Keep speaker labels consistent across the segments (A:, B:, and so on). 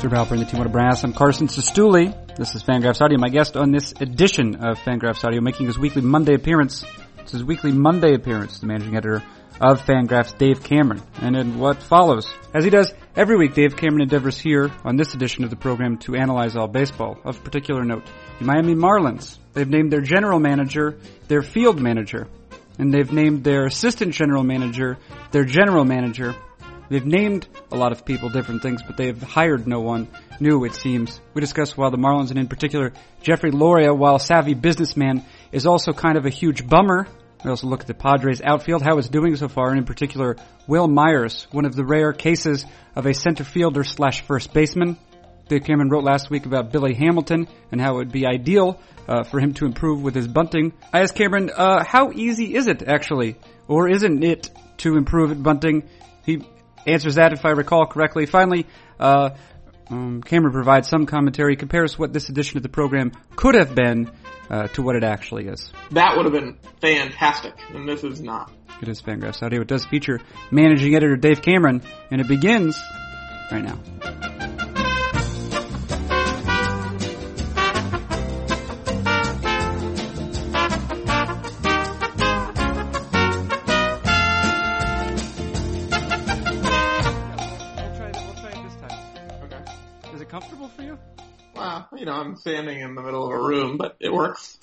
A: Sir Halper and the Team of Brass. I'm Carson Cistulli. This is Fangraphs Audio. My guest on this edition of Fangraphs Audio, making his weekly Monday appearance. It's his weekly Monday appearance, the managing editor of Fangraphs, Dave Cameron. And in what follows, as he does every week, Dave Cameron endeavors here on this edition of the program to analyze all baseball. Of particular note, the Miami Marlins. They've named their general manager their field manager. And they've named their assistant general manager their general manager They've named a lot of people different things, but they've hired no one new, it seems. We discuss while the Marlins, and in particular, Jeffrey Loria, while a savvy businessman, is also kind of a huge bummer. We also look at the Padres outfield, how it's doing so far, and in particular, Wil Myers, one of the rare cases of a center fielder slash first baseman. Dave Cameron wrote last week about Billy Hamilton and how it would be ideal uh, for him to improve with his bunting. I asked Cameron, uh, how easy is it actually, or isn't it, to improve at bunting? He answers that if I recall correctly. Finally, uh, um, Cameron provides some commentary, compares what this edition of the program could have been uh, to what it actually is.
B: That would have been fantastic, and this is not.
A: It is Fangraphs Audio. It does feature managing editor Dave Cameron, and it begins right now.
B: You know, I'm standing in the middle of a room, but it works.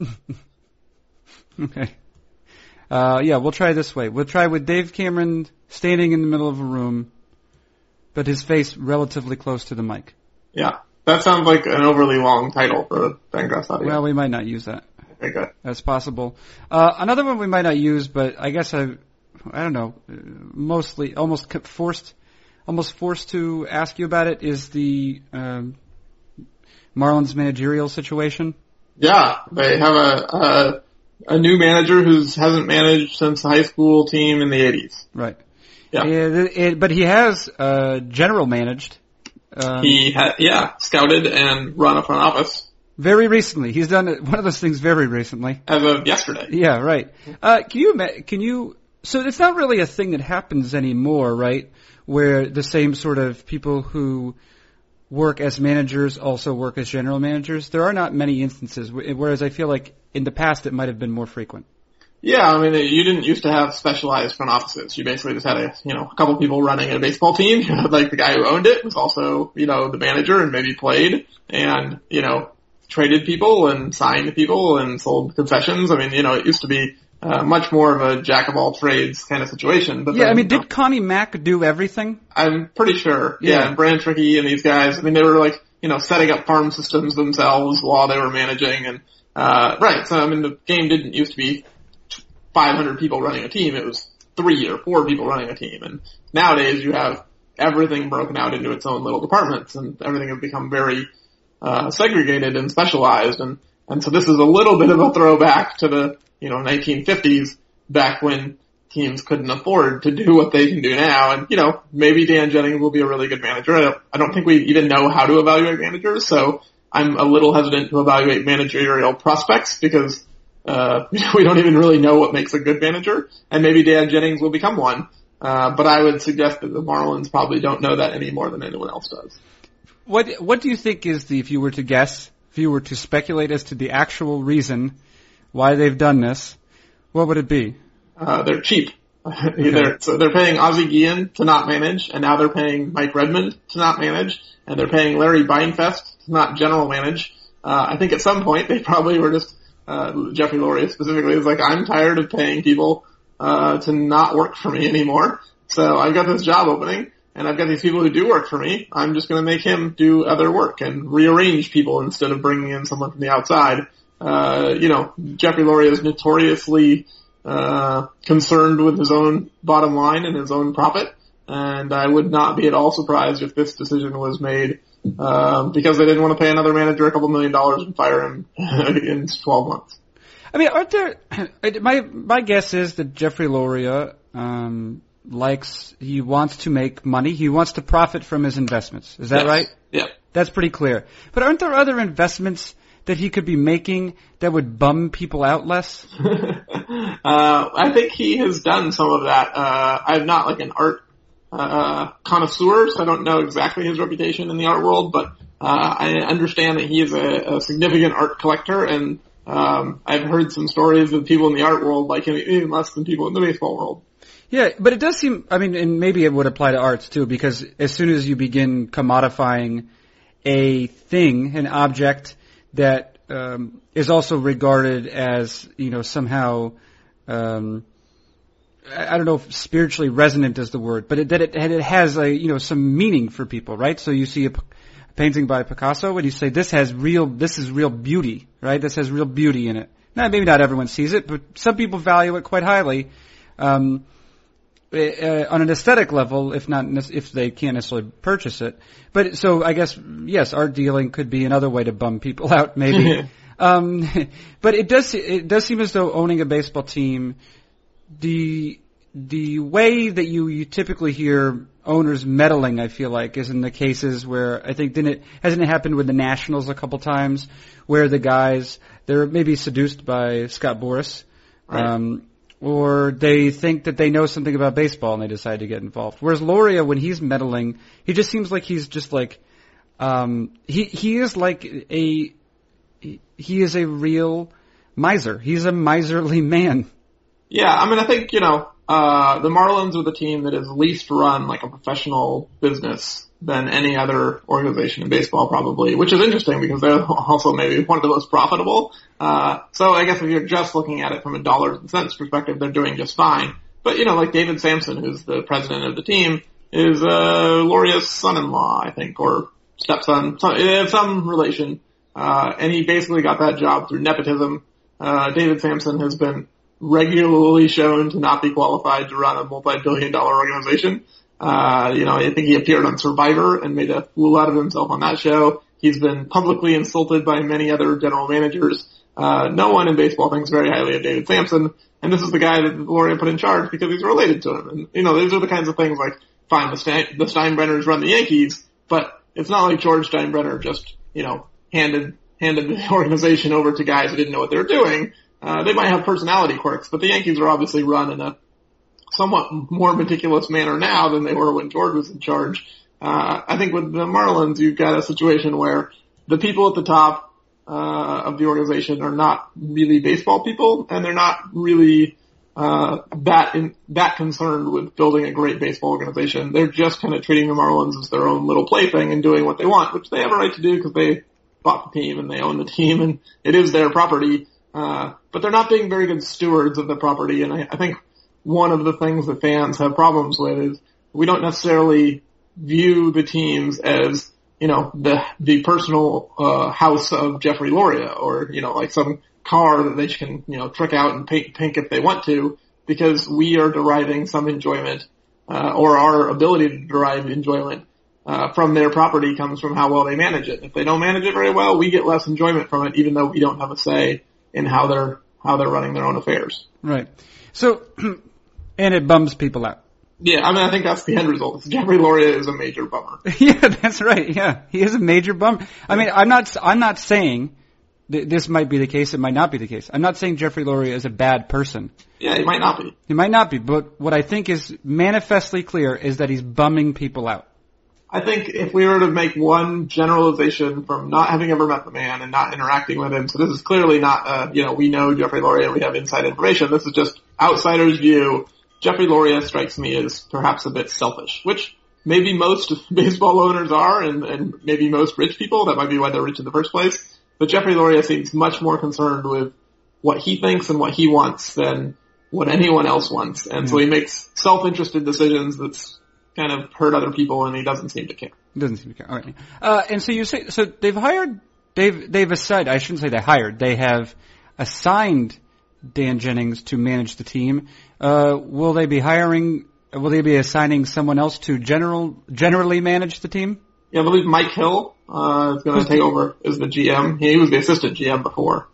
A: okay. Uh, yeah, we'll try this way. We'll try with Dave Cameron standing in the middle of a room, but his face relatively close to the mic.
B: Yeah. That sounds like an overly long title for Fangraphs Audio.
A: Well, we might not use that.
B: Okay, good.
A: That's possible. Uh, another one we might not use, but I guess I, I don't know, mostly, almost forced, almost forced to ask you about it is the, um, Marlins managerial situation?
B: Yeah, they have a, a, a new manager who hasn't managed since the high school team in the 80s.
A: Right. Yeah. It, it, but he has uh, general managed.
B: Um, he ha- yeah, scouted and run a front office.
A: Very recently, he's done one of those things very recently.
B: As of yesterday.
A: Yeah, right. Uh, can you can you? So it's not really a thing that happens anymore, right? Where the same sort of people who work as managers also work as general managers. There are not many instances, whereas I feel like in the past it might have been more frequent.
B: Yeah, I mean, you didn't used to have specialized front offices. You basically just had a, you know, a couple people running a baseball team. Like the guy who owned it was also, you know, the manager and maybe played and, you know, traded people and signed people and sold concessions. I mean, you know, it used to be uh, much more of a jack of all trades kind of situation. But
A: yeah, then, I mean, did Connie Mack do everything?
B: I'm pretty sure. Yeah, yeah. and Branch Rickey and these guys. I mean, they were like you know setting up farm systems themselves while they were managing, and uh, right. So I mean, the game didn't used to be 500 people running a team. It was three or four people running a team, and nowadays you have everything broken out into its own little departments, and everything has become very uh, segregated and specialized, and and so this is a little bit of a throwback to the you know, 1950s back when teams couldn't afford to do what they can do now. And, you know, maybe Dan Jennings will be a really good manager. I don't, I don't think we even know how to evaluate managers. So I'm a little hesitant to evaluate managerial prospects because, uh, we don't even really know what makes a good manager. And maybe Dan Jennings will become one. Uh, but I would suggest that the Marlins probably don't know that any more than anyone else does.
A: What, what do you think is the, if you were to guess, if you were to speculate as to the actual reason why they've done this, what would it be?
B: Uh, they're cheap. they're, so they're paying Ozzie Guillen to not manage, and now they're paying Mike Redmond to not manage, and they're paying Larry Beinfest to not general manage. Uh, I think at some point they probably were just, uh, Jeffrey Loria specifically is like, I'm tired of paying people, uh, to not work for me anymore. So I've got this job opening and I've got these people who do work for me. I'm just going to make him do other work and rearrange people instead of bringing in someone from the outside. Uh, you know, Jeffrey Loria is notoriously uh, concerned with his own bottom line and his own profit, and I would not be at all surprised if this decision was made uh, because they didn't want to pay another manager a couple million dollars and fire him in 12 months.
A: I mean, aren't there? My my guess is that Jeffrey Loria um, likes he wants to make money. He wants to profit from his investments. Is that
B: yes.
A: right?
B: Yeah.
A: That's pretty clear. But aren't there other investments that he could be making that would bum people out less?
B: uh, I think he has done some of that. Uh, I'm not like an art uh, connoisseur, so I don't know exactly his reputation in the art world, but uh, I understand that he is a, a significant art collector, and um, I've heard some stories of people in the art world like him even less than people in the baseball world.
A: Yeah, but it does seem, I mean, and maybe it would apply to arts too, because as soon as you begin commodifying a thing, an object that um, is also regarded as, you know, somehow, um, I don't know if spiritually resonant is the word, but it, that it, it has a, you know, some meaning for people, right? So you see a, painting by Picasso and you say, this has real, this is real beauty, right? This has real beauty in it. Now, maybe not everyone sees it, but some people value it quite highly. Um, uh, on an aesthetic level, if not if they can't necessarily purchase it. But so I guess yes, art dealing could be another way to bum people out, maybe. um, but it does it does seem as though owning a baseball team, the the way that you you typically hear owners meddling, I feel like, is in the cases where I think didn't it hasn't it happened with the Nationals a couple times where the guys they're maybe seduced by Scott Boras. Right. Um, or they think that they know something about baseball and they decide to get involved. Whereas Loria, when he's meddling, he just seems like he's just like, um, he, he is like a, he is a real miser. He's a miserly man.
B: Yeah, I mean, I think, you know, uh, the Marlins are the team that is least run like a professional business than any other organization in baseball probably, which is interesting because they're also maybe one of the most profitable. Uh, so I guess if you're just looking at it from a dollars and cents perspective, they're doing just fine. But you know, like David Samson, who's the president of the team, is, uh, Loria's son-in-law, I think, or stepson, some, uh, some relation. Uh, and he basically got that job through nepotism. Uh, David Samson has been regularly shown to not be qualified to run a multi-billion dollar organization. Uh, you know, I think he appeared on Survivor and made a fool out of himself on that show. He's been publicly insulted by many other general managers. Uh, no one in baseball thinks very highly of David Samson, and this is the guy that Loria put in charge because he's related to him. And, you know, these are the kinds of things like, fine, the, Stein, the Steinbrenners run the Yankees, but it's not like George Steinbrenner just, you know, handed, handed the organization over to guys who didn't know what they were doing. Uh, they might have personality quirks, but the Yankees are obviously run in a somewhat more meticulous manner now than they were when George was in charge. Uh, I think with the Marlins, you've got a situation where the people at the top uh, of the organization are not really baseball people, and they're not really uh, that in, that concerned with building a great baseball organization. They're just kind of treating the Marlins as their own little plaything and doing what they want, which they have a right to do because they bought the team and they own the team and it is their property. Uh, but they're not being very good stewards of the property, and I, I think one of the things that fans have problems with is we don't necessarily view the teams as you know the the personal uh, house of Jeffrey Loria or you know like some car that they can you know trick out and paint pink if they want to because we are deriving some enjoyment uh, or our ability to derive enjoyment uh, from their property comes from how well they manage it. If they don't manage it very well, we get less enjoyment from it, even though we don't have a say in how they're how they're running their own affairs.
A: Right. So And it bums people out.
B: Yeah, I mean, I think that's the end result. Jeffrey Loria is a major bummer.
A: yeah, that's right. Yeah, he is a major bummer. I mean, I'm not, I'm not saying th- this might be the case. It might not be the case. I'm not saying Jeffrey Loria is a bad person.
B: Yeah, he might not be.
A: He might not be, but what I think is manifestly clear is that he's bumming people out.
B: I think if we were to make one generalization from not having ever met the man and not interacting with him, so this is clearly not, uh, you know, we know Jeffrey Loria, we have inside information. This is just outsider's view Jeffrey Loria strikes me as perhaps a bit selfish, which maybe most baseball owners are and, and maybe most rich people. That might be why they're rich in the first place. But Jeffrey Loria seems much more concerned with what he thinks and what he wants than what anyone else wants. And so he makes self-interested decisions that's kind of hurt other people and he doesn't seem to care.
A: Doesn't seem to care. All right. Uh, and so you say, so they've hired, they've, they've assigned, I shouldn't say they hired, they have assigned Dan Jennings to manage the team. Uh, will they be hiring? Will they be assigning someone else to general generally manage the team?
B: Yeah, I believe Mike Hill uh, is going to take over as the GM. He was the assistant GM before.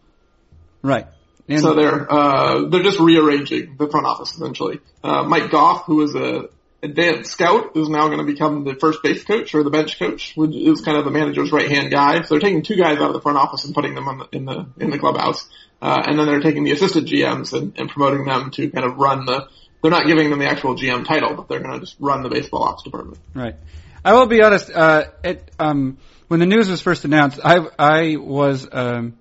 A: Right.
B: And so they're uh, they're just rearranging the front office essentially. Uh, Mike Goff, who was a advanced scout, is now going to become the first base coach or the bench coach, which is kind of the manager's right hand guy. So they're taking two guys out of the front office and putting them in the in the, in the clubhouse. Uh, and then they're taking the assistant GMs and, and promoting them to kind of run the they're not giving them the actual GM title, but they're going to just run the baseball ops department.
A: Right. I will be honest. Uh, it, um, when the news was first announced, I I was um,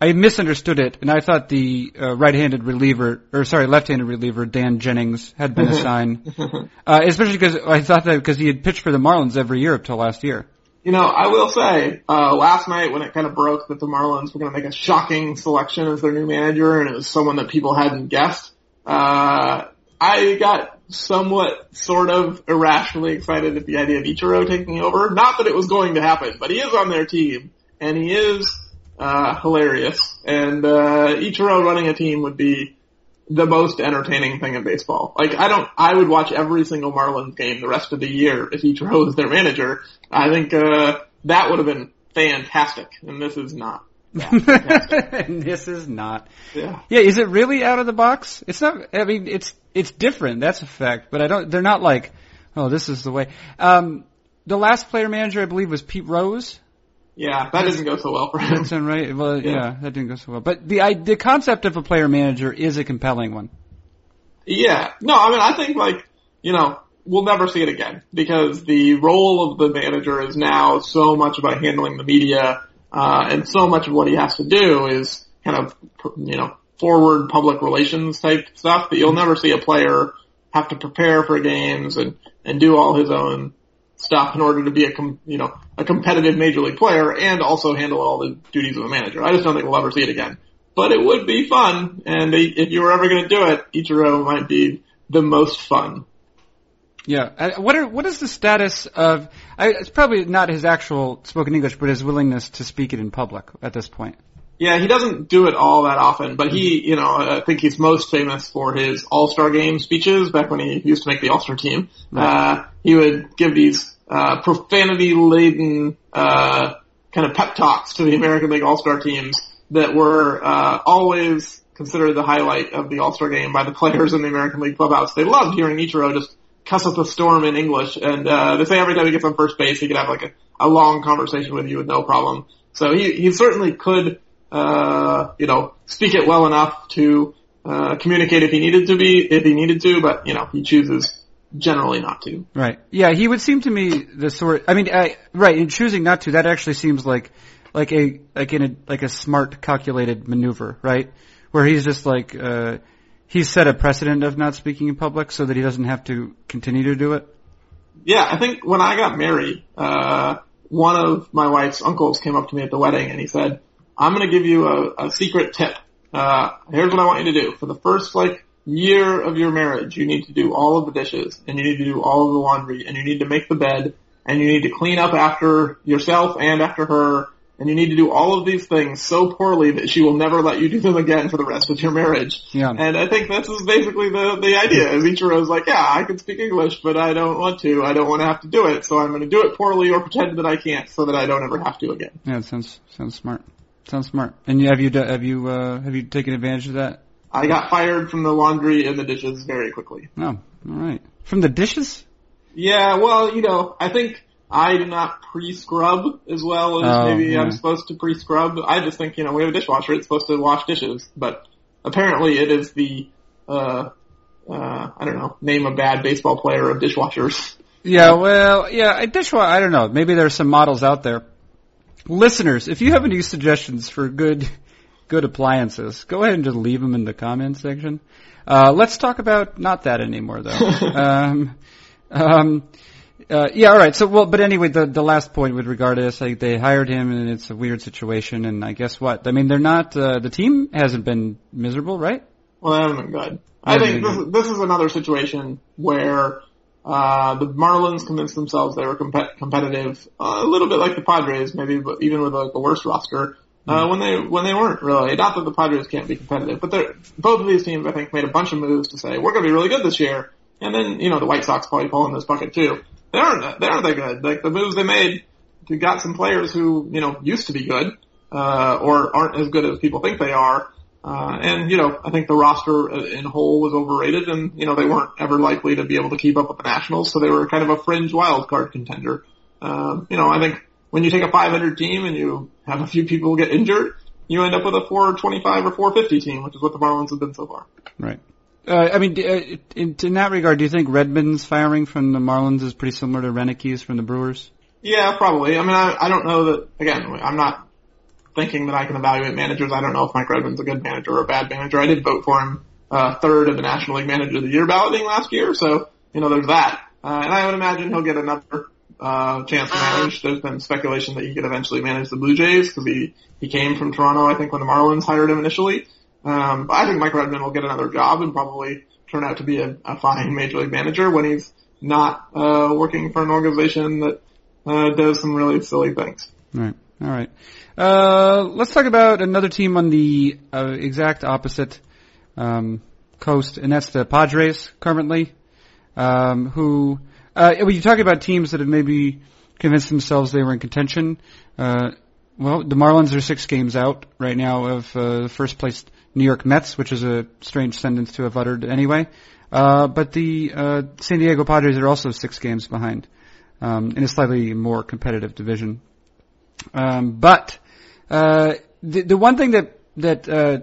A: I misunderstood it, and I thought the uh, right-handed reliever, or sorry, left-handed reliever Dan Jennings had been assigned, uh, especially because I thought that because he had pitched for the Marlins every year up till last year.
B: You know, I will say, uh, last night when it kind of broke that the Marlins were going to make a shocking selection as their new manager, and it was someone that people hadn't guessed, uh, I got somewhat sort of irrationally excited at the idea of Ichiro taking over. Not that it was going to happen, but he is on their team, and he is uh, hilarious. And uh, Ichiro running a team would be the most entertaining thing in baseball. Like I don't, I would watch every single Marlins game the rest of the year if Ichiro was their manager. I think uh, that would have been fantastic, and this is not.
A: this is not.
B: Yeah.
A: Yeah. Is it really out of the box? It's not. I mean, it's it's different. That's a fact. But I don't. They're not like, oh, this is the way. Um, the last player manager I believe was Pete Rose.
B: Yeah, that doesn't go so well for him.
A: That's right. Well, yeah. yeah. that didn't go so well. But the I, the concept of a player manager is a compelling one.
B: Yeah. No, I mean, I think like you know we'll never see it again because the role of the manager is now so much about handling the media, uh, and so much of what he has to do is kind of you know forward public relations type stuff that you'll never see a player have to prepare for games and and do all his own stuff in order to be a com- you know a competitive major league player and also handle all the duties of a manager. I just don't think we'll ever see it again. But it would be fun, and they, if you were ever going to do it, Ichiro might be the most fun.
A: Yeah. Uh, what are what is the status of? I, it's probably not his actual spoken English, but his willingness to speak it in public at this point.
B: Yeah, he doesn't do it all that often, but he, you know, I think he's most famous for his All-Star Game speeches back when he used to make the All-Star team. Right. Uh, he would give these uh, profanity laden uh, kind of pep talks to the American League All Star teams that were uh, always considered the highlight of the All Star game by the players in the American League clubhouse. They loved hearing Ichiro just cuss up a storm in English, and uh, they say every time he gets on first base, he could have like a, a long conversation with you with no problem. So he he certainly could uh, you know speak it well enough to uh, communicate if he needed to be if he needed to, but you know he chooses generally not to.
A: Right. Yeah, he would seem to me the sort. I mean, I, right in choosing not to, that actually seems like like a like in a like a smart, calculated maneuver, right? Where he's just like uh, he's set a precedent of not speaking in public so that he doesn't have to continue to do it.
B: Yeah, I think when I got married, uh, one of my wife's uncles came up to me at the wedding and he said, "I'm going to give you a, a secret tip. Uh, here's what I want you to do for the first like year of your marriage, you need to do all of the dishes and you need to do all of the laundry and you need to make the bed and you need to clean up after yourself and after her and you need to do all of these things so poorly that she will never let you do them again for the rest of your marriage.
A: Yeah.
B: And I think this is basically the, the idea. Is Ichiro's like, yeah, I can speak English, but I don't want to. I don't want to have to do it, so I'm going to do it poorly or pretend that I can't so that I don't ever have to again.
A: Yeah, sounds, sounds smart. Sounds smart. And have you, have you, uh, have you taken advantage of that?
B: I got fired from the laundry and the dishes very quickly.
A: Oh, all right. From the dishes?
B: Yeah, well, you know, I think I do not pre-scrub as well as oh, maybe yeah. I'm supposed to pre-scrub. I just think, you know, we have a dishwasher, it's supposed to wash dishes, but apparently it is the, uh, uh, I don't know, name a bad baseball player of dishwashers.
A: Yeah, well, yeah, a dishwasher, I don't know. Maybe there's some models out there. Listeners, if you have any suggestions for good good appliances, go ahead and just leave them in the comments section. Uh, let's talk about not that anymore, though. um, um, uh, yeah, all right. So, well, but anyway, the the last point with regard to this, like, they hired him, and it's a weird situation. And I guess what? I mean, they're not. Uh, the team hasn't been miserable, right?
B: Well, they haven't been good. I think this, this is another situation where uh, the Marlins convinced themselves they were comp- competitive, uh, a little bit like the Padres, maybe, but even with like, a worse roster uh, when they when they weren't really. Not that the Padres can't be competitive, but both of these teams I think made a bunch of moves to say we're going to be really good this year, and then you know the White Sox probably fall in this bucket too. They aren't they aren't that good. Like the moves they made, they got some players who you know used to be good uh, or aren't as good as people think they are. Uh, and you know, I think the roster in whole was overrated, and you know they weren't ever likely to be able to keep up with the Nationals, so they were kind of a fringe wild card contender. Um, you know, I think when you take a 500 team and you have a few people get injured, you end up with a 425 or 450 team, which is what the Marlins have been so far.
A: Right. Uh, I mean, uh, in, in, that regard, do you think Redmond's firing from the Marlins is pretty similar to Roenicke's from the Brewers?
B: Yeah, probably. I mean, I, I don't know that. Again, I'm not thinking that I can evaluate managers. I don't know if Mike Redmond's a good manager or a bad manager. I did vote for him uh, third in the National League Manager of the Year balloting last year, so you know there's that. Uh, and I would imagine he'll get another uh, chance to manage. There's been speculation that he could eventually manage the Blue Jays because he he came from Toronto. I think when the Marlins hired him initially. Um, but I think Mike Redmond will get another job and probably turn out to be a, a fine major league manager when he's not uh, working for an organization that uh, does some really silly things.
A: Right. All right. Uh, let's talk about another team on the uh, exact opposite um, coast, and that's the Padres currently, um, who uh, when you talk about teams that have maybe convinced themselves they were in contention, uh, well, the Marlins are six games out right now of uh, first place New York Mets, which is a strange sentence to have uttered anyway. Uh, but the uh, San Diego Padres are also six games behind um, in a slightly more competitive division. Um, but uh, the, the one thing that that uh,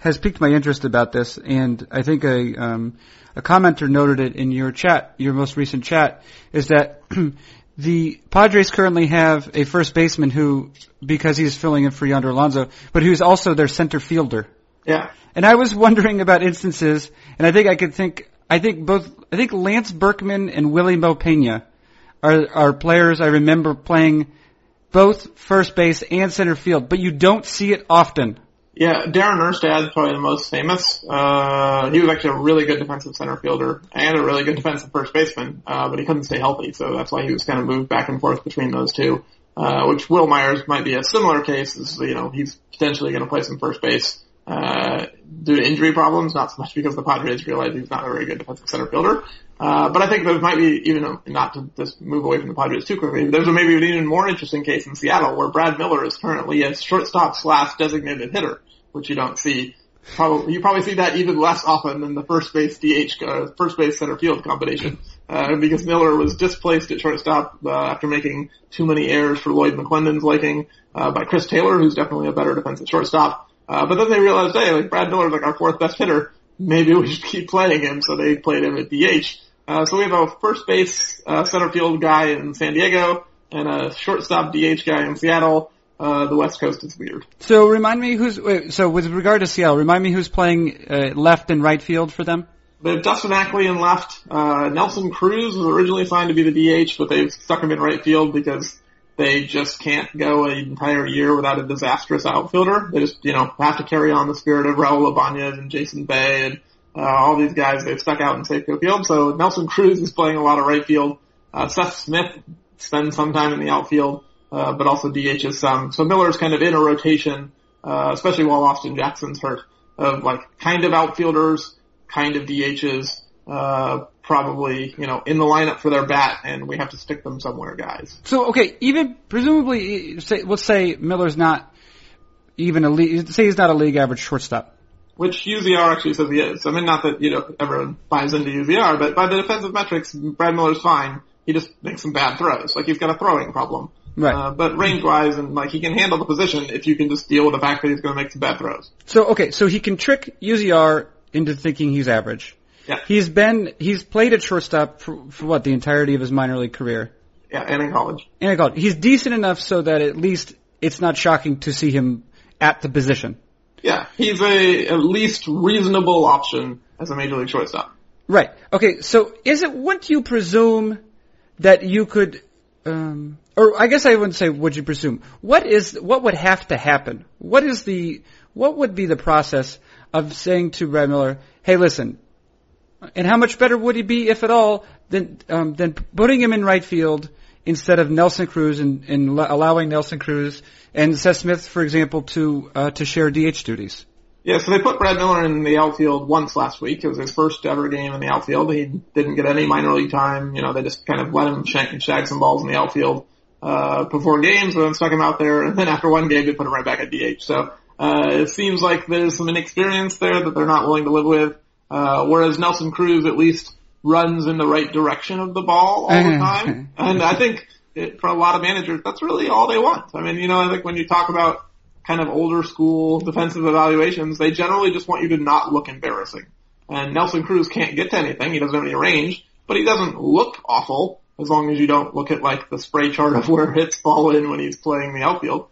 A: has piqued my interest about this, and I think a um, a commenter noted it in your chat, your most recent chat, is that the Padres currently have a first baseman who, because he's filling in for Yonder Alonso, but who's also their center fielder.
B: Yeah.
A: And I was wondering about instances, and I think I could think, I think both, I think Lance Berkman and Wily Mo Pena are, are players I remember playing both first base and center field, but you don't see it often.
B: Yeah, Darren Erstad is probably the most famous. Uh, he was actually a really good defensive center fielder and a really good defensive first baseman, uh, but he couldn't stay healthy, so that's why he was kind of moved back and forth between those two. Uh, which Wil Myers might be a similar case, is, you know, he's potentially going to play some first base, uh, due to injury problems, not so much because the Padres realize he's not a very good defensive center fielder. Uh, but I think there might be even not to just move away from the Padres too quickly. There's a maybe an even more interesting case in Seattle where Brad Miller is currently a shortstop slash designated hitter, which you don't see. Probably you probably see that even less often than the first base DH uh, first base center field combination. Uh, because Miller was displaced at shortstop uh, after making too many errors for Lloyd McClendon's liking uh, by Chris Taylor, who's definitely a better defensive shortstop. Uh, but then they realized, hey, like Brad Miller's like our fourth best hitter. Maybe we should keep playing him. So they played him at DH. Uh, so we have a first base, uh, center field guy in San Diego and a shortstop DH guy in Seattle. Uh, the West Coast is weird.
A: So remind me who's, wait, so with regard to Seattle, remind me who's playing, uh, left and right field for them?
B: They have Dustin Ackley in left. Uh, Nelson Cruz was originally signed to be the DH, but they've stuck him in right field because they just can't go an entire year without a disastrous outfielder. They just, you know, have to carry on the spirit of Raul Ibanez and Jason Bay and uh, all these guys. They've stuck out in Safeco Field. So Nelson Cruz is playing a lot of right field. Uh, Seth Smith spends some time in the outfield, uh, but also DHs some. So Miller's kind of in a rotation, uh, especially while Austin Jackson's hurt, of like kind of outfielders, kind of DHs, uh, probably, you know, in the lineup for their bat and we have to stick them somewhere, guys.
A: So, okay, even presumably, say, let's say Miller's not even a league, say he's not a league average shortstop.
B: Which UZR actually says he is. I mean, not that, you know, everyone buys into UZR, but by the defensive metrics, Brad Miller's fine. He just makes some bad throws. Like he's got a throwing problem.
A: Right.
B: Uh, but range wise and like he can handle the position if you can just deal with the fact that he's going to make some bad throws.
A: So, okay, so he can trick UZR into thinking he's average.
B: Yeah.
A: He's been he's played at shortstop for, for what the entirety of his minor league career.
B: Yeah, and in college.
A: And in college, he's decent enough so that at least it's not shocking to see him at the position.
B: Yeah, he's a at least reasonable option as a major league shortstop.
A: Right. Okay. So is it? Wouldn't you presume that you could? Um, or I guess I wouldn't say would you presume. What is what would have to happen? What is the what would be the process of saying to Brad Miller, "Hey, listen, and how much better would he be, if at all, than um, than putting him in right field instead of Nelson Cruz and, and allowing Nelson Cruz and Seth Smith, for example, to uh, to share DH duties?
B: Yeah, so they put Brad Miller in the outfield once last week. It was his first ever game in the outfield. He didn't get any minor league time. You know, they just kind of let him shank, and shag some balls in the outfield uh, before games, and then stuck him out there. And then after one game, they put him right back at DH. So uh, it seems like there's some inexperience there that they're not willing to live with. Uh, whereas Nelson Cruz at least runs in the right direction of the ball all the time. and I think it, for a lot of managers, that's really all they want. I mean, you know, I think when you talk about kind of older school defensive evaluations, they generally just want you to not look embarrassing. And Nelson Cruz can't get to anything. He doesn't have any range, but he doesn't look awful as long as you don't look at like the spray chart of where hits fall in when he's playing the outfield.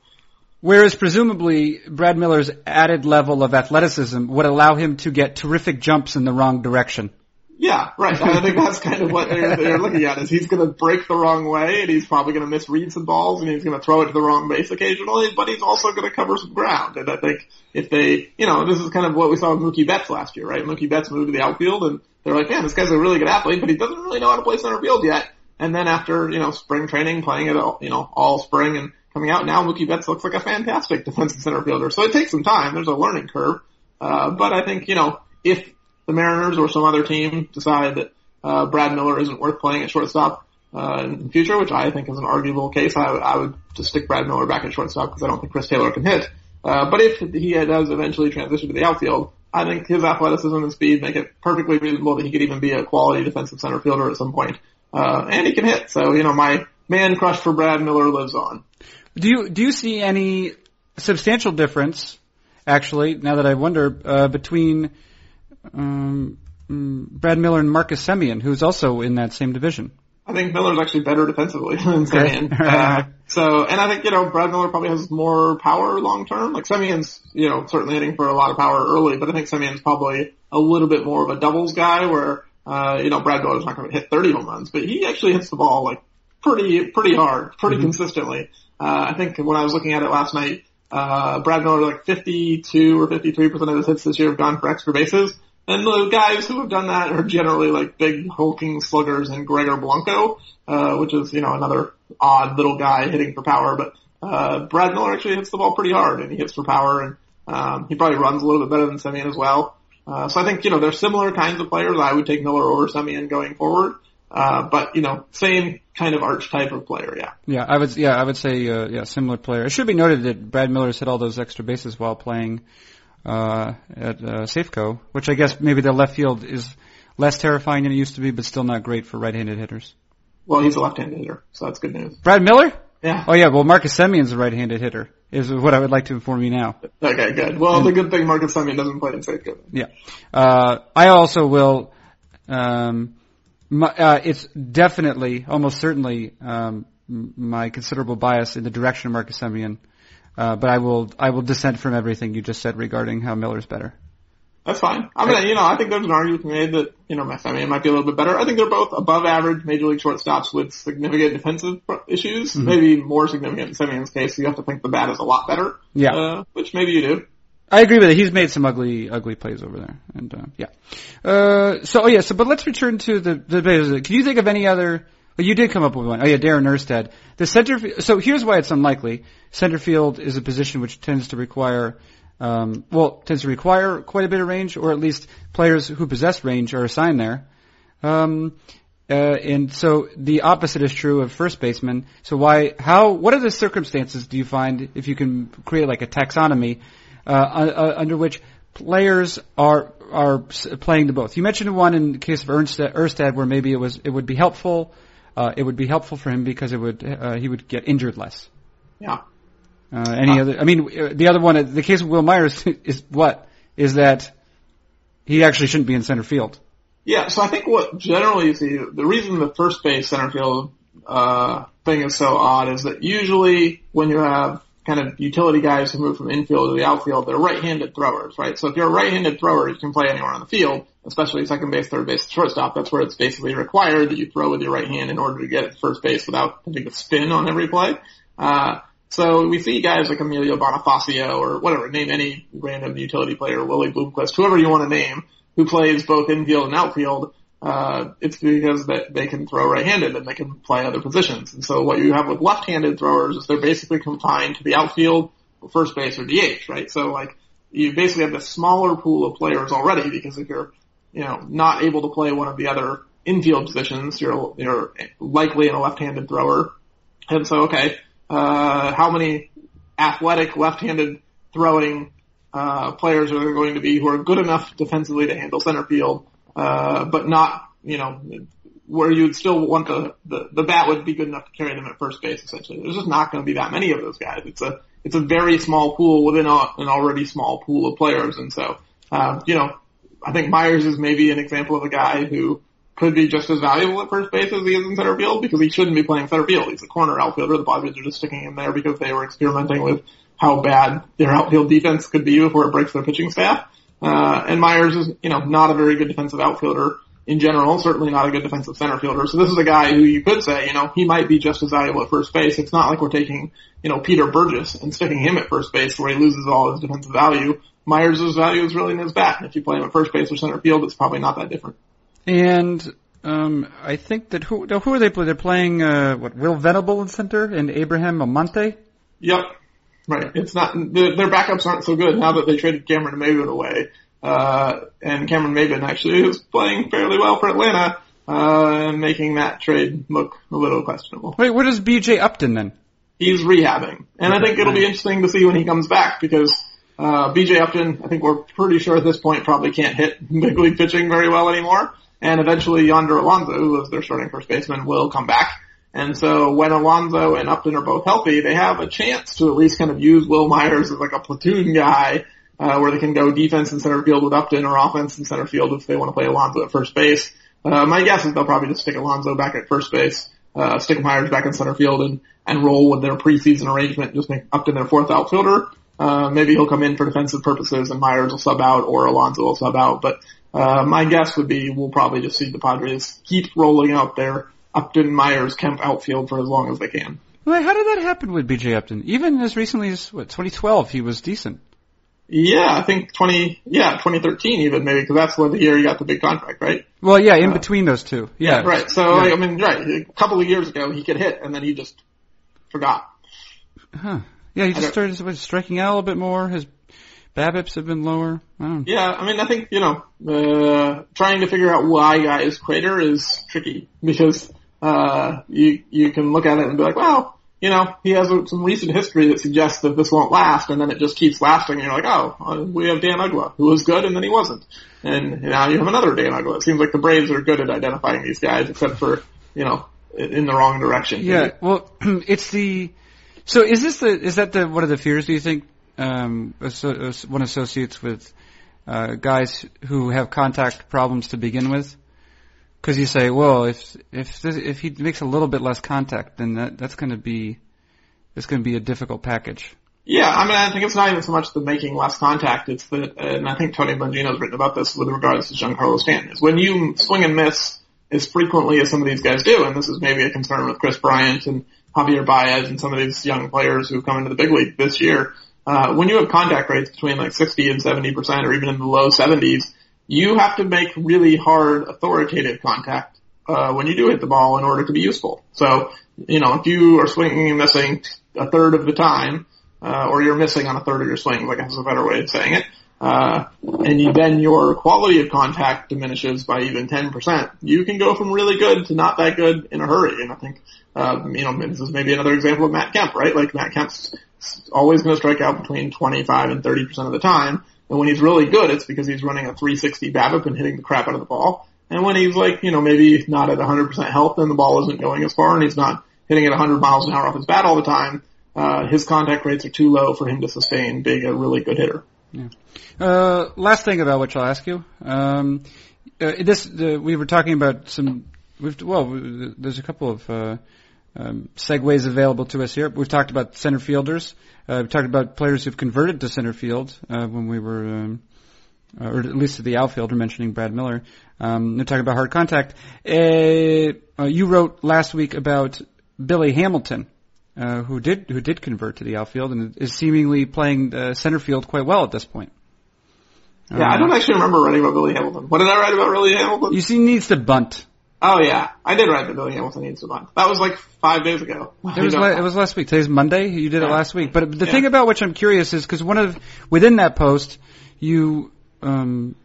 A: Whereas presumably Brad Miller's added level of athleticism would allow him to get terrific jumps in the wrong direction.
B: Yeah, right. I think that's kind of what they're, they're looking at is he's going to break the wrong way and he's probably going to misread some balls and he's going to throw it to the wrong base occasionally, but he's also going to cover some ground. And I think if they, you know, this is kind of what we saw with Mookie Betts last year, right? Mookie Betts moved to the outfield and they're like, man, this guy's a really good athlete, but he doesn't really know how to play center field yet. And then after, you know, spring training, playing it all, you know, all spring and coming out now, Mookie Betts looks like a fantastic defensive center fielder. So it takes some time. There's a learning curve. Uh, but I think, you know, if the Mariners or some other team decide that, uh, Brad Miller isn't worth playing at shortstop, uh, in the future, which I think is an arguable case, I, I would just stick Brad Miller back at shortstop because I don't think Chris Taylor can hit. Uh, but if he does eventually transition to the outfield, I think his athleticism and speed make it perfectly reasonable that he could even be a quality defensive center fielder at some point. Uh, and he can hit. So, you know, my man crush for Brad Miller lives on.
A: Do you, do you see any substantial difference, actually, now that I wonder, uh, between, um, mm, Brad Miller and Marcus Semien, who's also in that same division?
B: I think Miller's actually better defensively than Semien. uh, so, and I think, you know, Brad Miller probably has more power long term. Like Semien's, you know, certainly hitting for a lot of power early, but I think Semien's probably a little bit more of a doubles guy where, uh, you know, Brad Miller's not going to hit 30 home runs, but he actually hits the ball like pretty, pretty hard, pretty mm-hmm. consistently. Uh, I think when I was looking at it last night, uh, Brad Miller like 52 or 53% of his hits this year have gone for extra bases. And the guys who have done that are generally like big hulking sluggers and Gregor Blanco, uh, which is, you know, another odd little guy hitting for power. But, uh, Brad Miller actually hits the ball pretty hard and he hits for power and, um, he probably runs a little bit better than Semien as well. Uh, so I think, you know, they're similar kinds of players. I would take Miller over Semien going forward. Uh, but you know, same kind of archetype of player, yeah.
A: Yeah, I would, yeah, I would say, uh, yeah, similar player. It should be noted that Brad Miller's hit all those extra bases while playing, uh, at, uh, Safeco, which I guess maybe the left field is less terrifying than it used to be, but still not great for right-handed hitters.
B: Well, he's a left-handed hitter, so that's good news.
A: Brad Miller?
B: Yeah.
A: Oh yeah, well Marcus Semien's a right-handed hitter, is what I would like to inform you now.
B: Okay, good. Well, and, the good thing Marcus Semien doesn't play in Safeco.
A: Yeah. Uh, I also will, um, my, uh, it's definitely, almost certainly, um, my considerable bias in the direction of Marcus Semien. Uh, but I will, I will dissent from everything you just said regarding how Miller's better.
B: That's fine. I mean, you know, I think there's an argument made that, you know, Semien might be a little bit better. I think they're both above average major league shortstops with significant defensive issues. Mm-hmm. Maybe more significant in Semien's case. You have to think the bat is a lot better.
A: Yeah.
B: Uh, which maybe you do.
A: I agree with it. He's made some ugly, ugly plays over there, and uh, yeah. Uh, so oh yeah. So but let's return to the the. Can you think of any other? Well, you did come up with one. Oh yeah, Darren Erstad. The center. So here's why it's unlikely. Center field is a position which tends to require, um, well, tends to require quite a bit of range, or at least players who possess range are assigned there. Um, uh, and so the opposite is true of first baseman. So why, how, what are the circumstances do you find if you can create like a taxonomy uh, uh, under which players are are playing the both. You mentioned one in the case of Erstad, where maybe it was it would be helpful. Uh, it would be helpful for him because it would uh, he would get injured less.
B: Yeah.
A: Uh, any uh, other? I mean, uh, the other one, the case of Wil Myers is what is that he actually shouldn't be in center field.
B: Yeah. So I think what generally you see the reason the first base center field uh, thing is so odd is that usually when you have kind of utility guys who move from infield to the outfield, they're right-handed throwers, right? So if you're a right-handed thrower, you can play anywhere on the field, especially second base, third base, shortstop. That's where it's basically required that you throw with your right hand in order to get first base without having to spin on every play. Uh, so we see guys like Emilio Bonifacio or whatever, name any random utility player, Willie Bloomquist, whoever you want to name, who plays both infield and outfield, uh, it's because that they can throw right-handed and they can play other positions. And so what you have with left-handed throwers is they're basically confined to the outfield, first base, or DH, right? So like you basically have this smaller pool of players already because if you're, you know, not able to play one of the other infield positions, you're you're likely in a left-handed thrower. And so okay, uh, how many athletic left-handed throwing uh, players are there going to be who are good enough defensively to handle center field? Uh, but not, you know, where you'd still want the, the, the bat would be good enough to carry them at first base essentially. There's just not going to be that many of those guys. It's a, it's a very small pool within a, an already small pool of players. And so, uh, you know, I think Myers is maybe an example of a guy who could be just as valuable at first base as he is in center field because he shouldn't be playing center field. He's a corner outfielder. The Padres are just sticking him there because they were experimenting with how bad their outfield defense could be before it breaks their pitching staff. Uh, and Myers is, you know, not a very good defensive outfielder in general, certainly not a good defensive center fielder. So this is a guy who you could say, you know, he might be just as valuable at first base. It's not like we're taking, you know, Peter Bourjos and sticking him at first base where he loses all his defensive value. Myers' value is really in his bat. If you play him at first base or center field, it's probably not that different.
A: And um, I think that who who are they? playing? They're playing uh, what Will Venable in center and Abraham Almonte.
B: Yep, right. It's not their backups aren't so good now that they traded Cameron Maybin away. Uh, and Cameron Maybin actually is playing fairly well for Atlanta, uh, making that trade look a little questionable.
A: Wait, what is B.J. Upton then?
B: He's rehabbing, and I think it'll be interesting to see when he comes back because uh, B.J. Upton, I think we're pretty sure at this point probably can't hit big league pitching very well anymore. And eventually Yonder Alonso, who was their starting first baseman, will come back. And so when Alonso and Upton are both healthy, they have a chance to at least kind of use Wil Myers as like a platoon guy, uh, where they can go defense in center field with Upton or offense in center field if they want to play Alonso at first base. Uh, my guess is they'll probably just stick Alonso back at first base, uh, stick Myers back in center field and, and roll with their preseason arrangement, just make Upton their fourth outfielder. Uh, maybe he'll come in for defensive purposes and Myers will sub out or Alonso will sub out, but uh, my guess would be we'll probably just see the Padres keep rolling out their Upton, Myers, Kemp outfield for as long as they can.
A: How did that happen with BJ Upton? Even as recently as what 2012, he was decent.
B: Yeah, I think 20, yeah, 2013 even maybe, because that's when the year he got the big contract, right?
A: Well, yeah, in uh, between those two. Yeah.
B: yeah right. So, yeah. Like, I mean, right, a couple of years ago he could hit, and then he just forgot.
A: Huh. Yeah, he just started striking out a little bit more. His BABIPs have been lower. I
B: yeah, I mean, I think, you know, uh, trying to figure out why guys crater is tricky because, uh, you, you can look at it and be like, well, you know, he has some recent history that suggests that this won't last and then it just keeps lasting and you're like, oh, uh, we have Dan Uggla who was good and then he wasn't. And now you have another Dan Uggla. It seems like the Braves are good at identifying these guys except for, you know, in the wrong direction.
A: Yeah, well, it's the, so is this the, is that the, what are the fears do you think um, one associates with uh, guys who have contact problems to begin with. Because you say, well, if if this, if he makes a little bit less contact, then that that's going to be it's going to be a difficult package.
B: Yeah, I mean, I think it's not even so much the making less contact. It's that, and I think Tony Blengino's written about this with regards to Giancarlo Stanton. Is when you swing and miss as frequently as some of these guys do, and this is maybe a concern with Kris Bryant and Javier Baez and some of these young players who come into the big league this year uh, when you have contact rates between like 60 and 70% or even in the low 70s, you have to make really hard authoritative contact, uh, when you do hit the ball in order to be useful. So, you know, if you are swinging and missing a third of the time, uh, or you're missing on a third of your swing, like that's a better way of saying it, uh, and you, then your quality of contact diminishes by even 10%, you can go from really good to not that good in a hurry. And I think, uh, you know, this is maybe another example of Matt Kemp, right? Like Matt Kemp's always going to strike out between 25 and 30% of the time. And when he's really good, it's because he's running a 360 BABIP and hitting the crap out of the ball. And when he's like, you know, maybe not at 100% health and the ball isn't going as far and he's not hitting at 100 miles an hour off his bat all the time, uh, his contact rates are too low for him to sustain being a really good hitter.
A: Yeah. Uh, last thing about which I'll ask you. Um, uh, this, uh, we were talking about some, well, there's a couple of, uh, um, segues available to us here. We've talked about center fielders. Uh, we've talked about players who've converted to center field uh, when we were, um, uh, or at least to the outfielder, mentioning Brad Miller. Um, we're talking about hard contact. Uh, uh, you wrote last week about Billy Hamilton, uh, who did who did convert to the outfield and is seemingly playing the center field quite well at this point.
B: Yeah, I don't actually remember writing about Billy Hamilton. What did I write about Billy Hamilton?
A: You see, he needs to bunt.
B: Oh yeah, I did write the Billy Hamilton to bunt. That was like five days ago.
A: It was la- it was last week. Today's Monday. You did yeah. it last week. But the yeah. thing about which I'm curious is because one of within that post you um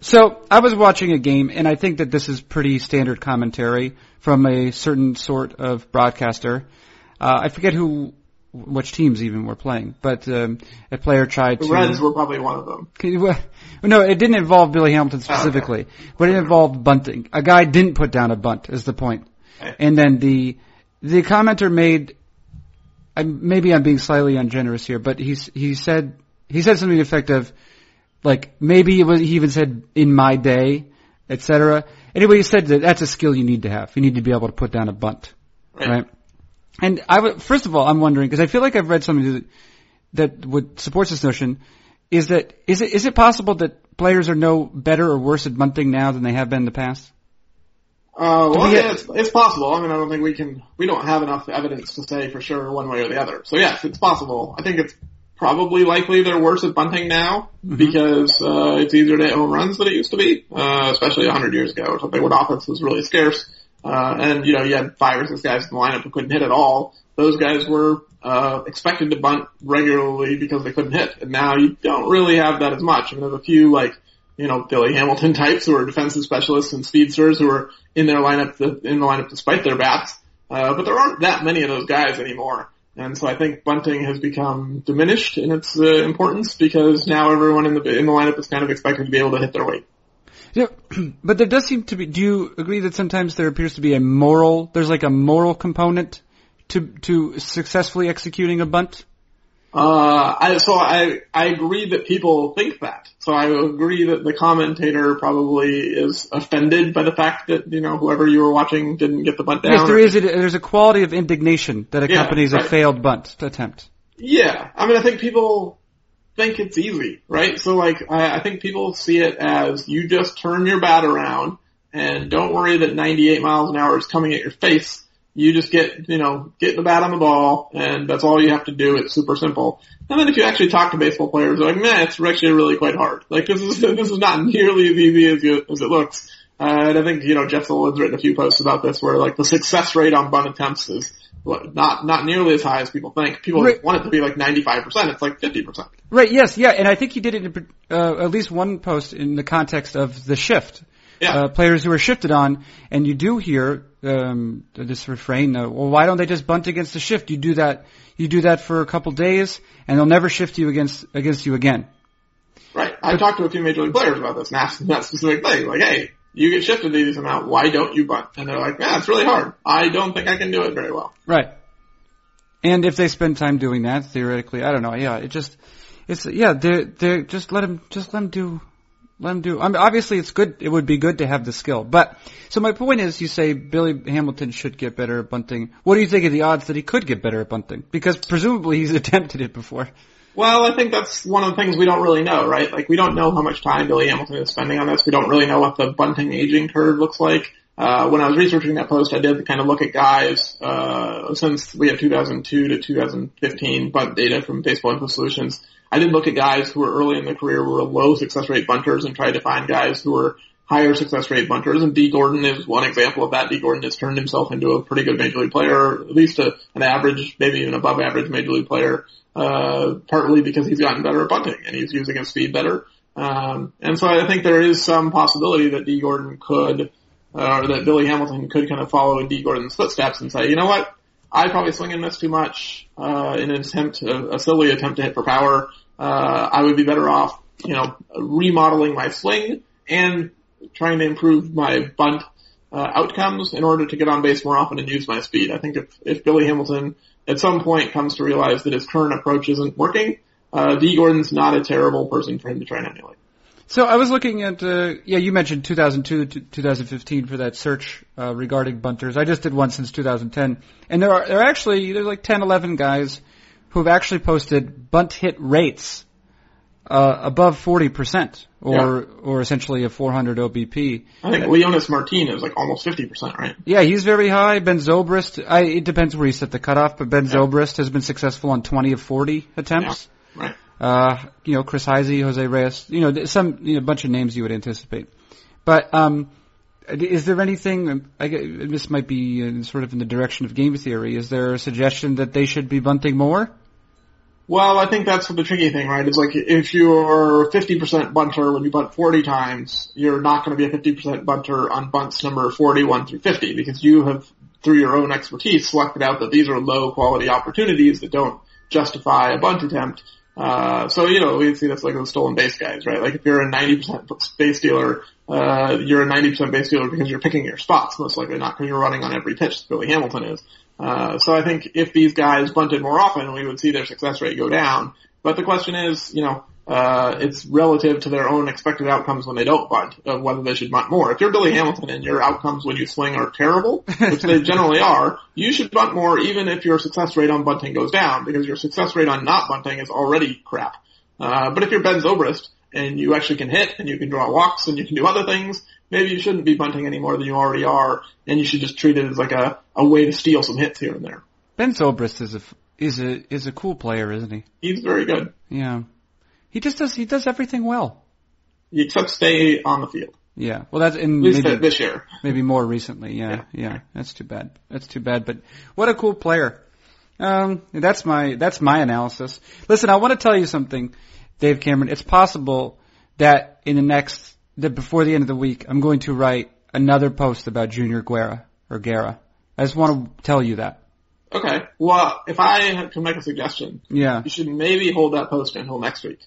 A: so I was watching a game and I think that this is pretty standard commentary from a certain sort of broadcaster. Uh, I forget who which teams even were playing, but um, a player tried
B: the
A: to.
B: The Reds were probably one of them.
A: No, it didn't involve Billy Hamilton specifically, oh, okay. but it involved bunting. A guy didn't put down a bunt, is the point. Okay. And then the the commenter made. Maybe I'm being slightly ungenerous here, but he's he said he said something effective. Like maybe it was, he even said in my day, etc. Anyway, he said that that's a skill you need to have. You need to be able to put down a bunt, right? right? And I would, first of all, I'm wondering because I feel like I've read something that, that would supports this notion. Is that is it is it possible that players are no better or worse at bunting now than they have been in the past?
B: Uh, well, yeah, it's, it's possible. I mean, I don't think we can, we don't have enough evidence to say for sure one way or the other. So yes, it's possible. I think it's probably likely they're worse at bunting now mm-hmm. because, uh, it's easier to hit home runs than it used to be, uh, especially a hundred years ago or something when offense was really scarce. Uh, and you know, you had five or six guys in the lineup who couldn't hit at all. Those guys were, uh, expected to bunt regularly because they couldn't hit. And now you don't really have that as much. I mean, there's a few like, you know, Billy Hamilton types who are defensive specialists and speedsters who are in their lineup, to, in the lineup despite their bats. Uh, but there aren't that many of those guys anymore. And so I think bunting has become diminished in its uh, importance because now everyone in the in the lineup is kind of expected to be able to hit their weight.
A: Yeah, but there does seem to be. Do you agree that sometimes there appears to be a moral? There's like a moral component to to successfully executing a bunt.
B: Uh, I, so I, I agree that people think that. So I agree that the commentator probably is offended by the fact that, you know, whoever you were watching didn't get the bunt down.
A: Yes, there is a, there's a quality of indignation that accompanies yeah, right. a failed bunt attempt.
B: Yeah. I mean, I think people think it's easy, right? So like, I, I think people see it as you just turn your bat around and don't worry that 98 miles an hour is coming at your face you just get, you know, get the bat on the ball, and that's all you have to do. It's super simple. And then if you actually talk to baseball players, they're like, man, it's actually really quite hard. Like this is this is not nearly as easy as, you, as it looks. Uh, and I think you know Jeff Sullivan's written a few posts about this, where like the success rate on bunt attempts is not not nearly as high as people think. People right. want it to be like ninety five percent. It's like fifty percent.
A: Right. Yes. Yeah. And I think he did it in uh, at least one post in the context of the shift. Yeah. Uh, players who are shifted on, and you do hear um, this refrain. Uh, well, why don't they just bunt against the shift? You do that. You do that for a couple days, and they'll never shift you against against you again.
B: Right. I talked to a few major league players about this, and asked them that specific thing. Like, hey, you get shifted this amount. Why don't you bunt? And they're like, yeah, it's really hard. I don't think I can do it very well.
A: Right. And if they spend time doing that, theoretically, I don't know. Yeah, it just, it's yeah. They they just let them just let them do let him do. I mean, obviously, it's good. It would be good to have the skill. But so my point is, you say Billy Hamilton should get better at bunting. What do you think of the odds that he could get better at bunting? Because presumably he's attempted it before.
B: Well, I think that's one of the things we don't really know, right? Like we don't know how much time Billy Hamilton is spending on this. We don't really know what the bunting aging curve looks like. Uh, when I was researching that post, I did kind of look at guys, uh, since we have 2002 to 2015 bunt data from Baseball Info Solutions. I did look at guys who were early in their career were low success rate bunters and tried to find guys who were higher success rate bunters. And Dee Gordon is one example of that. Dee Gordon has turned himself into a pretty good major league player, at least a, an average, maybe even above average major league player, uh, partly because he's gotten better at bunting and he's using his speed better. Um, and so I think there is some possibility that Dee Gordon could, uh, or that Billy Hamilton could kind of follow in Dee Gordon's footsteps and say, you know what? I probably swing and miss too much, uh, in an attempt, a, a silly attempt to hit for power uh, I would be better off, you know, remodeling my swing and trying to improve my bunt uh, outcomes in order to get on base more often and use my speed. I think if, if Billy Hamilton at some point comes to realize that his current approach isn't working, uh, Dee Gordon's not a terrible person for him to try and emulate.
A: So I was looking at, uh, yeah, you mentioned 2002 to 2015 for that search uh, regarding bunters. I just did one since 2010, and there are there are actually there's like 10, 11 guys who have actually posted bunt hit rates uh, above 40%, or yeah. or essentially a 400 OBP.
B: I think Leonys Martin is like almost 50%, right?
A: Yeah, he's very high. Ben Zobrist, I, it depends where you set the cutoff, but Ben yeah. Zobrist has been successful on 20 of 40 attempts.
B: Yeah. Right.
A: Uh, you know, Chris Heisey, Jose Reyes, you know, some, you know, a bunch of names you would anticipate. But, um, is there anything, I, guess, this might be in, sort of in the direction of game theory, is there a suggestion that they should be bunting more?
B: Well, I think that's the tricky thing, right? It's like if you're 50% bunter when you bunt 40 times, you're not going to be a 50% bunter on bunts number 41 through 50 because you have, through your own expertise, selected out that these are low quality opportunities that don't justify a bunt attempt. Uh, so, you know, we see this like the stolen base guys, right? Like if you're a 90% base stealer, uh, you're a 90% base stealer because you're picking your spots, most likely not because you're running on every pitch that Billy Hamilton is. Uh, so I think if these guys bunted more often, we would see their success rate go down. But the question is, you know, uh, it's relative to their own expected outcomes when they don't bunt, of whether they should bunt more. If you're Billy Hamilton and your outcomes when you swing are terrible, which they generally are, you should bunt more even if your success rate on bunting goes down, because your success rate on not bunting is already crap. Uh, but if you're Ben Zobrist and you actually can hit and you can draw walks and you can do other things, maybe you shouldn't be bunting any more than you already are, and you should just treat it as like a, a way to steal some hits here and there.
A: Ben Zobrist is a is a is a cool player, isn't he?
B: He's very good.
A: Yeah. He just does. He does everything well.
B: Except stay on the field.
A: Yeah. Well, that's in
B: At least
A: maybe,
B: this year.
A: maybe more recently. Yeah, yeah. That's too bad. That's too bad. But what a cool player. Um, that's my that's my analysis. Listen, I want to tell you something, Dave Cameron. It's possible that in the next that before the end of the week, I'm going to write another post about Junior Guerra or Guerra. I just want to tell you that.
B: Okay. Well, if I can make a suggestion,
A: Yeah.
B: you should maybe hold that post until next week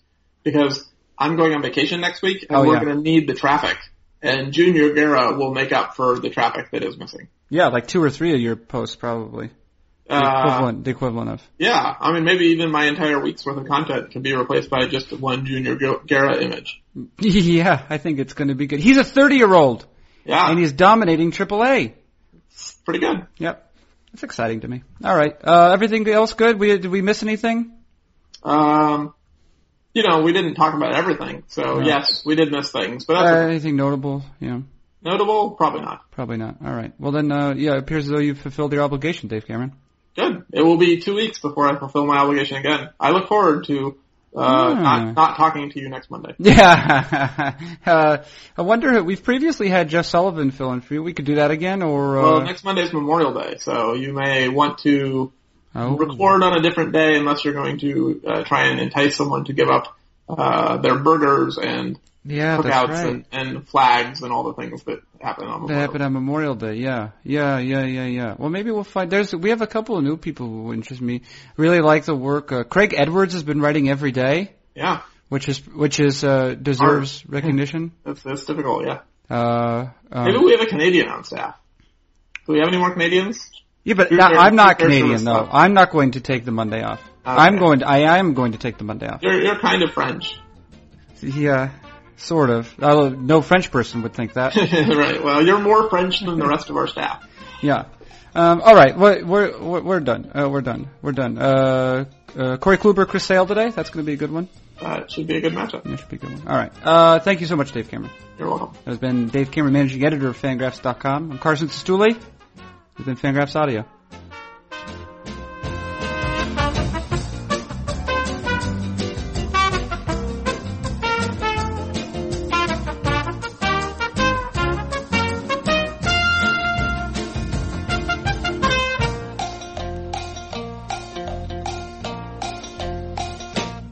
B: because I'm going on vacation next week and
A: Oh,
B: we're
A: yeah.
B: going to need the traffic. And Junior Guerra will make up for the traffic that is missing.
A: Yeah, like two or three of your posts probably. The
B: Uh,
A: equivalent, the equivalent of.
B: yeah, I mean maybe even my entire week's worth of content can be replaced by just one Junior Gu- Guerra image.
A: Yeah, I think it's going to be good. He's a 30 year old
B: Yeah,
A: and he's dominating AAA.
B: It's pretty good.
A: Yep. It's exciting to me. All right. Uh, everything else good? We, did we miss anything?
B: Um, you know, we didn't talk about everything, so
A: No.
B: yes, we did miss things, but
A: Uh, anything notable? Yeah,
B: notable. Probably not.
A: probably not. All right. Well then, uh, yeah, it appears as though you've fulfilled your obligation, Dave Cameron.
B: Good. It will be two weeks before I fulfill my obligation again. I look forward to uh,
A: Hmm.
B: not not talking to you next Monday.
A: Yeah. uh, I wonder, we've previously had Jeff Sullivan fill in for you. We could do that again or, uh,
B: Well, next Monday is Memorial Day, so you may want to
A: oh.
B: record on a different day unless you're going to uh, try and entice someone to give up uh, their burgers and
A: Yeah, that's
B: cookouts
A: right.
B: and, and flags and all the things that happen on
A: That
B: Memorial
A: happened on Memorial Day. Yeah, yeah, yeah, yeah, yeah. Well, maybe we'll find. There's we have a couple of new people who interest me. Really like the work. Uh, Craig Edwards has been writing every day,
B: Yeah,
A: which is which is uh, deserves recognition.
B: that's, that's difficult, yeah.
A: Uh, um,
B: Maybe we have a Canadian on staff. Do we have any more Canadians?
A: yeah, but
B: there-
A: I'm not Canadian though. I'm not going to take the Monday off. I'm going. To, I am going to take the Monday off.
B: You're, you're kind of French.
A: Yeah, sort of. Although no French person would think that.
B: right, well, you're more French than the rest of our staff.
A: Yeah. Um, all right, we're we're we're, we're done. Uh, we're done. We're done. Uh, uh, Corey Kluber, Chris Sale today. That's going to be a good one.
B: Uh, it should be a good matchup.
A: That should be a good one. All right. Uh, thank you so much, Dave Cameron.
B: You're welcome.
A: That has been Dave Cameron, managing editor of Fangraphs.com. I'm Carson Cistulli. This has been Fangraphs Audio.